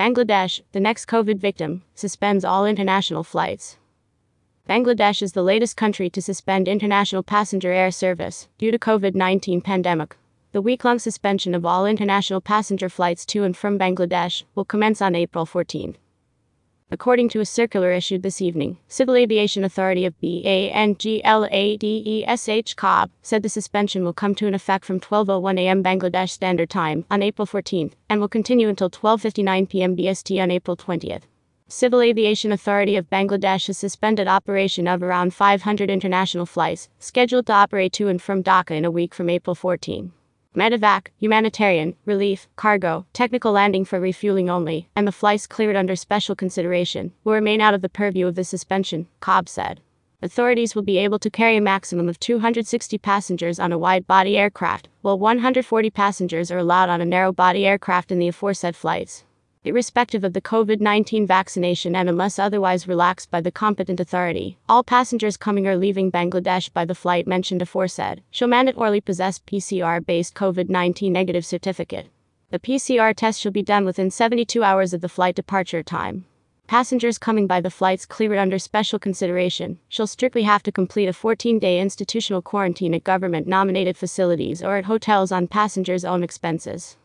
Bangladesh, the next COVID victim, suspends all international flights. Bangladesh is the latest country to suspend international passenger air service due to COVID-19 pandemic. The week-long suspension of all international passenger flights to and from Bangladesh will commence on April 14. According to a circular issued this evening, Civil Aviation Authority of BANGLADESH said the suspension will come to an effect from 12:01 a.m. Bangladesh Standard Time on April 14 and will continue until 12:59 p.m. BST on April 20th. Civil Aviation Authority of Bangladesh has suspended operation of around 500 international flights scheduled to operate to and from Dhaka in a week from April 14 medevac, humanitarian, relief, cargo, technical landing for refueling only, and the flights cleared under special consideration will remain out of the purview of the suspension, CAAB said. Authorities will be able to carry a maximum of 260 passengers on a wide body aircraft, while 140 passengers are allowed on a narrow body aircraft in the aforesaid flights irrespective of the COVID 19 vaccination and unless otherwise relaxed by the competent authority. All passengers coming or leaving Bangladesh by the flight mentioned aforesaid shall mandatorily possess PCR based COVID 19 negative certificate. The PCR test shall be done within 72 hours of the flight departure time. Passengers coming by the flights cleared under special consideration shall strictly have to complete a 14 day institutional quarantine at government nominated facilities or at hotels on passengers' own expenses.